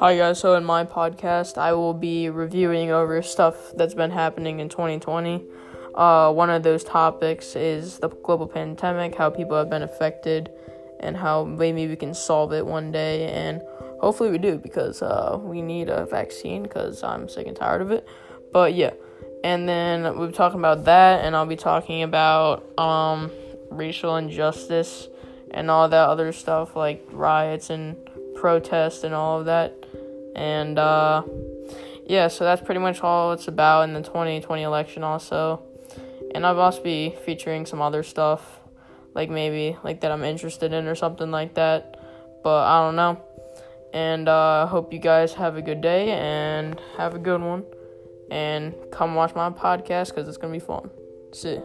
Hi guys, so in my podcast, I will be reviewing over stuff that's been happening in 2020. Uh, one of those topics is the global pandemic, how people have been affected, and how maybe we can solve it one day. And hopefully we do because uh, we need a vaccine because I'm sick and tired of it. But yeah, and then we'll be talking about that, and I'll be talking about um, racial injustice and all that other stuff like riots and protests and all of that. And uh, yeah, so that's pretty much all it's about in the 2020 election, also. And I'll also be featuring some other stuff, like maybe like that I'm interested in or something like that. But I don't know. And I uh, hope you guys have a good day and have a good one. And come watch my podcast because it's going to be fun. See.